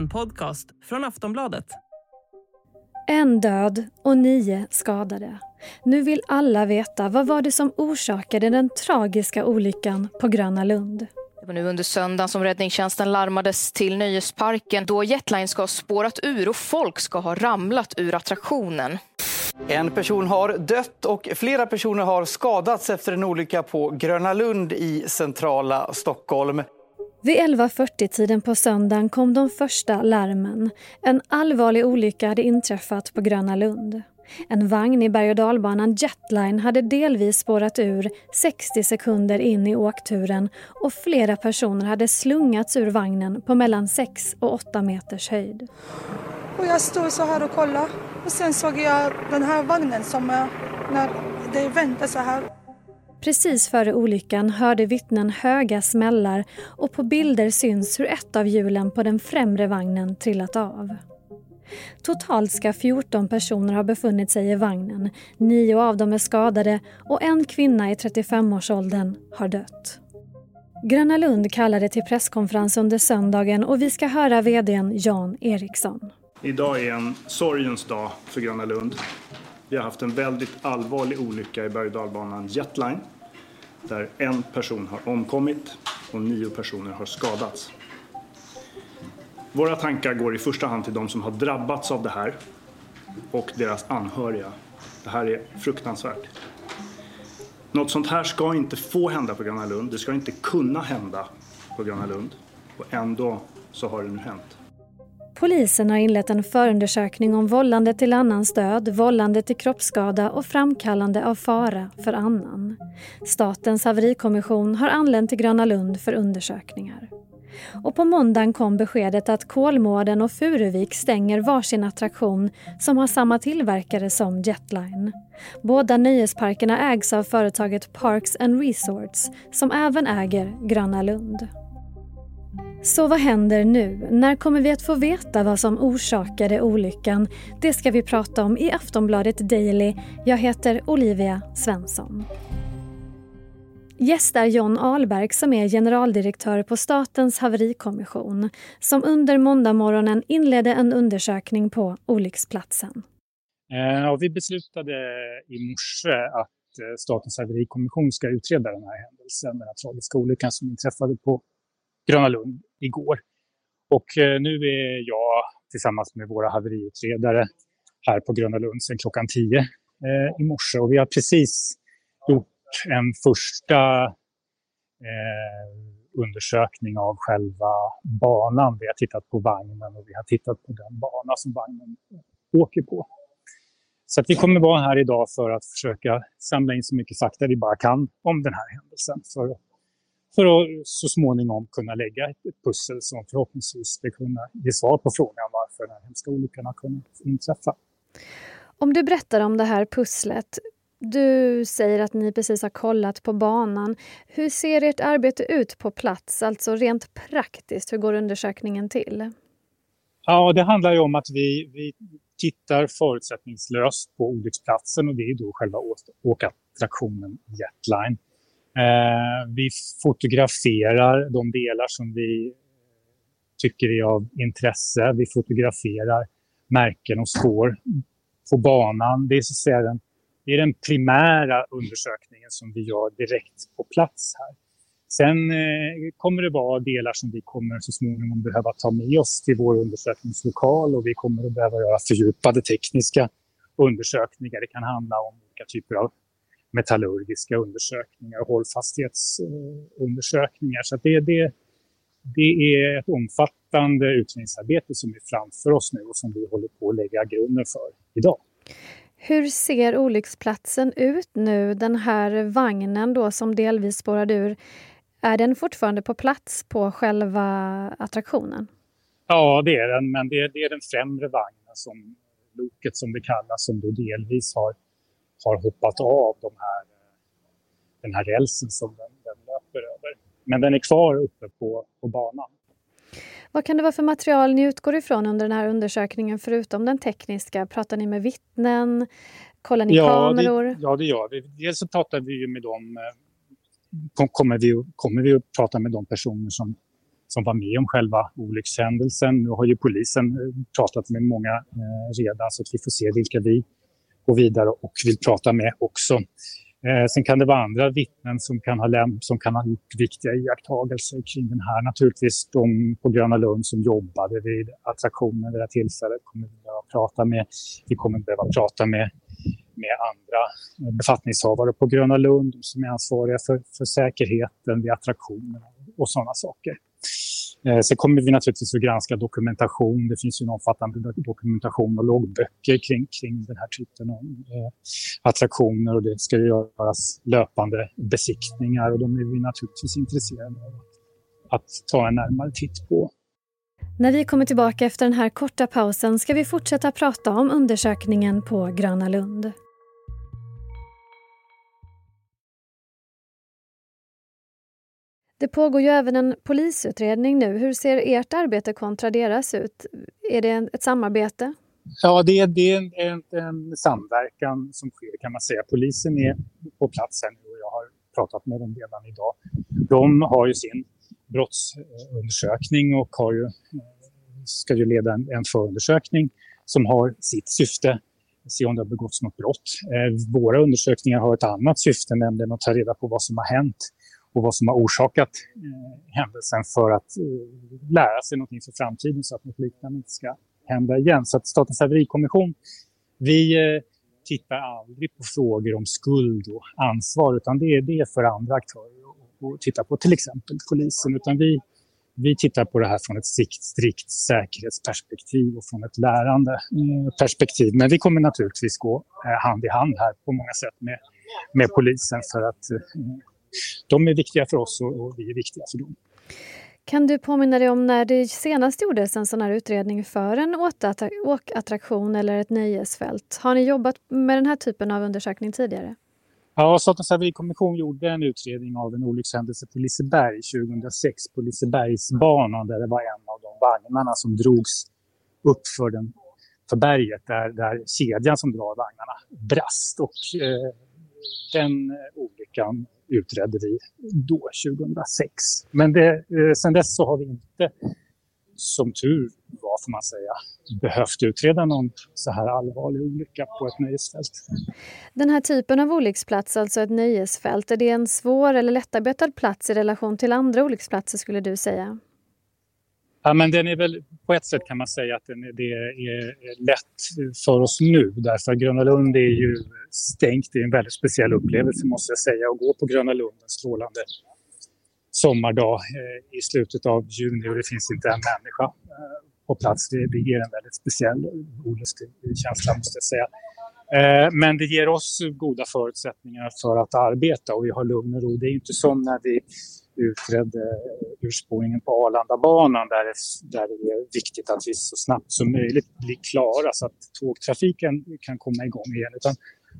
En podcast från Aftonbladet. En död och nio skadade. Nu vill alla veta vad var det som orsakade den tragiska olyckan på Gröna Lund. Det var nu under söndagen som räddningstjänsten larmades till nöjesparken då Jetline ska ha spårat ur och folk ska ha ramlat ur attraktionen. En person har dött och flera personer har skadats efter en olycka på Gröna Lund i centrala Stockholm. Vid 11.40-tiden på söndagen kom de första larmen. En allvarlig olycka hade inträffat på Gröna Lund. En vagn i berg och dalbanan Jetline hade delvis spårat ur 60 sekunder in i åkturen och flera personer hade slungats ur vagnen på mellan 6 och 8 meters höjd. Och jag stod så här och kollade och sen såg jag den här vagnen som när det vände så här. Precis före olyckan hörde vittnen höga smällar och på bilder syns hur ett av hjulen på den främre vagnen trillat av. Totalt ska 14 personer ha befunnit sig i vagnen. Nio av dem är skadade och en kvinna i 35-årsåldern har dött. Gröna Lund kallade till presskonferens under söndagen och vi ska höra vdn Jan Eriksson. Idag är en sorgens dag för Gröna Lund. Vi har haft en väldigt allvarlig olycka i berg och dalbanan Jetline där en person har omkommit och nio personer har skadats. Våra tankar går i första hand till de som har drabbats av det här och deras anhöriga. Det här är fruktansvärt. Något sånt här ska inte få hända på Gröna Lund. Det ska inte kunna hända på Gröna Lund. Och ändå så har det nu hänt. Polisen har inlett en förundersökning om vållande till annans död, vållande till kroppsskada och framkallande av fara för annan. Statens haverikommission har anlänt till Gröna Lund för undersökningar. Och på måndagen kom beskedet att Kolmården och Furuvik stänger varsin attraktion som har samma tillverkare som Jetline. Båda nöjesparkerna ägs av företaget Parks and Resorts som även äger Gröna Lund. Så vad händer nu? När kommer vi att få veta vad som orsakade olyckan? Det ska vi prata om i Aftonbladet Daily. Jag heter Olivia Svensson. Gäst är John Ahlberg som är generaldirektör på Statens haverikommission som under måndagmorgonen inledde en undersökning på olycksplatsen. Eh, ja, vi beslutade i morse att eh, Statens haverikommission ska utreda den här händelsen, den här tragiska olyckan som inträffade på Gröna Lund igår. Och eh, nu är jag tillsammans med våra haveriutredare här på Gröna Lund sedan klockan 10 eh, i morse och vi har precis gjort en första eh, undersökning av själva banan. Vi har tittat på vagnen och vi har tittat på den bana som vagnen åker på. Så att vi kommer vara här idag för att försöka samla in så mycket fakta vi bara kan om den här händelsen. För, för att så småningom kunna lägga ett, pussel som förhoppningsvis ska kunna ge svar på frågan varför den här hemska olyckan har kunnat inträffa. Om du berättar om det här pusslet, du säger att ni precis har kollat på banan. Hur ser ert arbete ut på plats, alltså rent praktiskt? Hur går undersökningen till? Ja, det handlar ju om att vi, vi tittar förutsättningslöst på olycksplatsen och det är då själva åkattraktionen Jetline. Eh, vi fotograferar de delar som vi tycker är av intresse. Vi fotograferar märken och spår på banan. Det är så att säga den det är den primära undersökningen som vi gör direkt på plats här. Sen eh, kommer det vara delar som vi kommer så småningom behöva ta med oss till vår undersökningslokal och vi kommer att behöva göra fördjupade tekniska undersökningar. Det kan handla om olika typer av metallurgiska undersökningar och hållfasthetsundersökningar. Så det, det, det är ett omfattande utredningsarbete som är framför oss nu och som vi håller på att lägga grunden för idag. Hur ser olycksplatsen ut nu? Den här vagnen då som delvis spårade ur. Är den fortfarande på plats på själva attraktionen? Ja, det är den, men det är, det är den främre vagnen, som, loket som det kallas, som då delvis har, har hoppat av de här, den här rälsen som den, den löper över. Men den är kvar uppe på, på banan. Vad kan det vara för material ni utgår ifrån under den här undersökningen förutom den tekniska? Pratar ni med vittnen? Kollar ni ja, kameror? Det, ja, det gör vi. Dels så pratar vi med dem, kommer vi, kommer vi att prata med de personer som som var med om själva olyckshändelsen. Nu har ju polisen pratat med många redan så att vi får se vilka vi gå vidare och vill prata med också. Eh, sen kan det vara andra vittnen som kan, ha läm som kan ha gjort viktiga iakttagelser kring den här. Naturligtvis de på Gröna Lund som jobbade vid attraktionen vid det här tillfället kommer vi behöva prata med. Vi kommer behöva prata med, med andra eh, befattningshavare på Gröna Lund som är ansvariga för, för säkerheten vid attraktionerna och sådana saker. Eh, sen kommer vi naturligtvis att granska dokumentation. Det finns ju en omfattande dokumentation och loggböcker kring, kring den här typen av eh, attraktioner och det ska göras löpande besiktningar och de är vi naturligtvis intresserade av att ta en närmare titt på. När vi kommer tillbaka efter den här korta pausen ska vi fortsätta prata om undersökningen på Gröna Lund. Det pågår ju även en polisutredning nu. Hur ser ert arbete kontra deras ut? Är det ett samarbete? Ja, det är, det är en, en, en, samverkan som sker kan man säga. Polisen är på plats här nu och jag har pratat med dem redan idag. De har ju sin brottsundersökning och har ju, ska ju leda en, en förundersökning som har sitt syfte se om det har begåtts något brott. Eh, våra undersökningar har ett annat syfte, nämligen att ta reda på vad som har hänt och vad som har orsakat eh, händelsen för att eh, lära sig någonting för framtiden så att något liknande inte ska hända igen. Så att Statens haverikommission, vi eh, tittar aldrig på frågor om skuld och ansvar utan det är, det för andra aktörer att titta på, till exempel polisen. Utan vi, vi tittar på det här från ett strikt, strikt säkerhetsperspektiv och från ett lärande eh, perspektiv. Men vi kommer naturligtvis gå eh, hand i hand här på många sätt med, med polisen för att eh, de är viktiga för oss och, vi är viktiga för dem. Kan du påminna dig om när det senast gjordes en sån här utredning för en åkattraktion eller ett nöjesfält? Har ni jobbat med den här typen av undersökning tidigare? Ja, Statens haverikommission gjorde en utredning av en olyckshändelse på Liseberg 2006 på Lisebergsbanan där det var en av de vagnarna som drogs upp för, den, för berget där, där kedjan som drar vagnarna brast. Och, eh, den olyckan utredde vi då, 2006. Men det, eh, sen dess så har vi inte, som tur var får man säga, behövt utreda någon så här allvarlig olycka på ett nöjesfält. Den här typen av olycksplats, alltså ett nöjesfält, är det en svår eller lättarbetad plats i relation till andra olycksplatser skulle du säga? Ja, men den är väl, på ett sätt kan man säga att den är, det är lätt för oss nu därför att Gröna Lund är ju stängt. Det är en väldigt speciell upplevelse måste jag säga att gå på Gröna Lund en strålande sommardag eh, i slutet av juni och det finns inte en människa eh, på plats. Det, det ger en väldigt speciell olustig eh, känsla måste jag säga. Eh, men det ger oss goda förutsättningar för att arbeta och vi har lugn och ro. Det är inte som när vi utredde urspårningen på Arlandabanan där det, där det är viktigt att vi så snabbt som möjligt blir klara så att tågtrafiken kan komma igång igen. Utan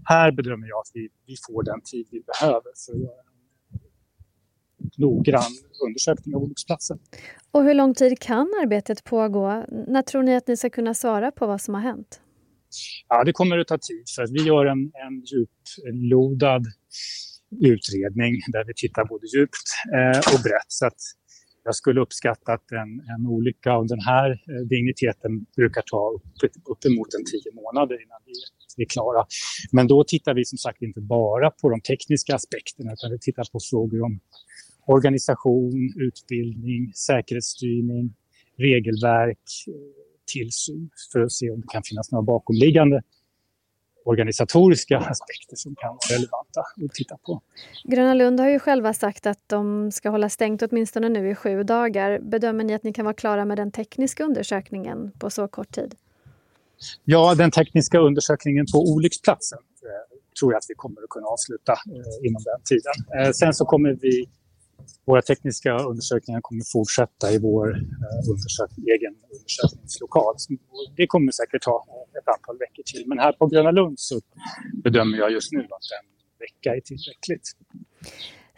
här bedömer jag att vi, vi får den tid vi behöver för att göra en noggrann undersökning av olycksplatsen. Och hur lång tid kan arbetet pågå? När tror ni att ni ska kunna svara på vad som har hänt? Ja, det kommer att ta tid för att vi gör en, en djuplodad utredning där vi tittar både djupt eh, och brett. Så att jag skulle uppskatta att en, en olycka av den här eh, digniteten brukar ta upp, uppemot en tio månader innan vi är klara. Men då tittar vi som sagt inte bara på de tekniska aspekterna utan vi tittar på frågor om organisation, utbildning, säkerhetsstyrning, regelverk, tillsyn för att se om det kan finnas några bakomliggande organisatoriska aspekter som kan vara relevanta att titta på. Gröna Lund har ju själva sagt att de ska hålla stängt åtminstone nu i sju dagar. Bedömer ni att ni kan vara klara med den tekniska undersökningen på så kort tid? Ja, den tekniska undersökningen på olycksplatsen eh, tror jag att vi kommer att kunna avsluta eh, inom den tiden. Eh, sen så kommer vi våra tekniska undersökningar kommer fortsätta i vår eh, undersök egen undersökningslokal. Det kommer säkert ta ett antal veckor till. Men här på Gröna Lund så bedömer jag just nu att en vecka är tillräckligt.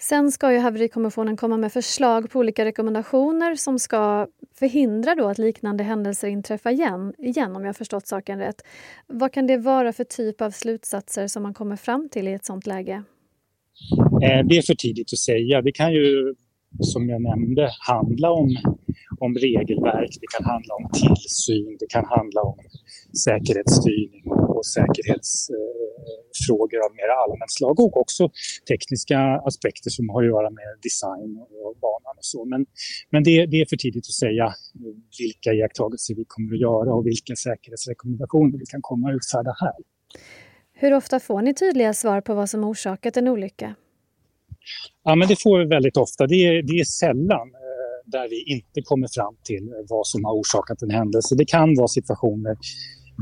Sen ska ju haverikommissionen komma med förslag på olika rekommendationer som ska förhindra då att liknande händelser inträffar igen, igen om jag förstått saken rätt. Vad kan det vara för typ av slutsatser som man kommer fram till i ett sådant läge? Eh, det är för tidigt att säga. Det kan ju, som jag nämnde, handla om om regelverk, det kan handla om tillsyn, det kan handla om säkerhetsstyrning och säkerhetsfrågor av mer allmänt slag och också tekniska aspekter som har att göra med design och banan och så. Men, men det, det är för tidigt att säga vilka iakttagelser vi kommer att göra och vilka säkerhetsrekommendationer vi kan komma att utfärda här. Hur ofta får ni tydliga svar på vad som orsakat en olycka? Ja, men det får vi väldigt ofta. Det är, det är sällan eh, där vi inte kommer fram till eh, vad som har orsakat en händelse. Det kan vara situationer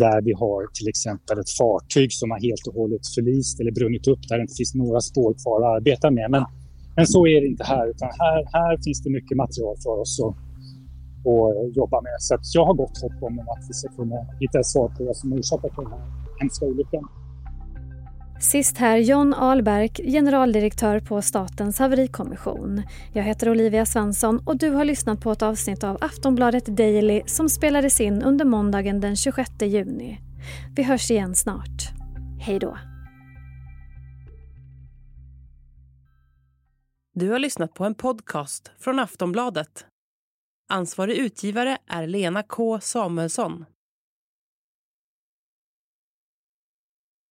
där vi har till exempel ett fartyg som har helt och hållet förlist eller brunnit upp där det inte finns några spår kvar att arbeta med. Men, men så är det inte här, utan här, här finns det mycket material för oss att, att jobba med. Så jag har gott hopp om att vi ska kunna hitta ett svar på vad som orsakat den här hemska olyckan. Sist här John Ahlberg, generaldirektör på Statens haverikommission. Jag heter Olivia Svensson och du har lyssnat på ett avsnitt av Aftonbladet Daily som spelades in under måndagen den 26 juni. Vi hörs igen snart. Hej då. Du har lyssnat på en podcast från Aftonbladet. Ansvarig utgivare är Lena K Samuelsson.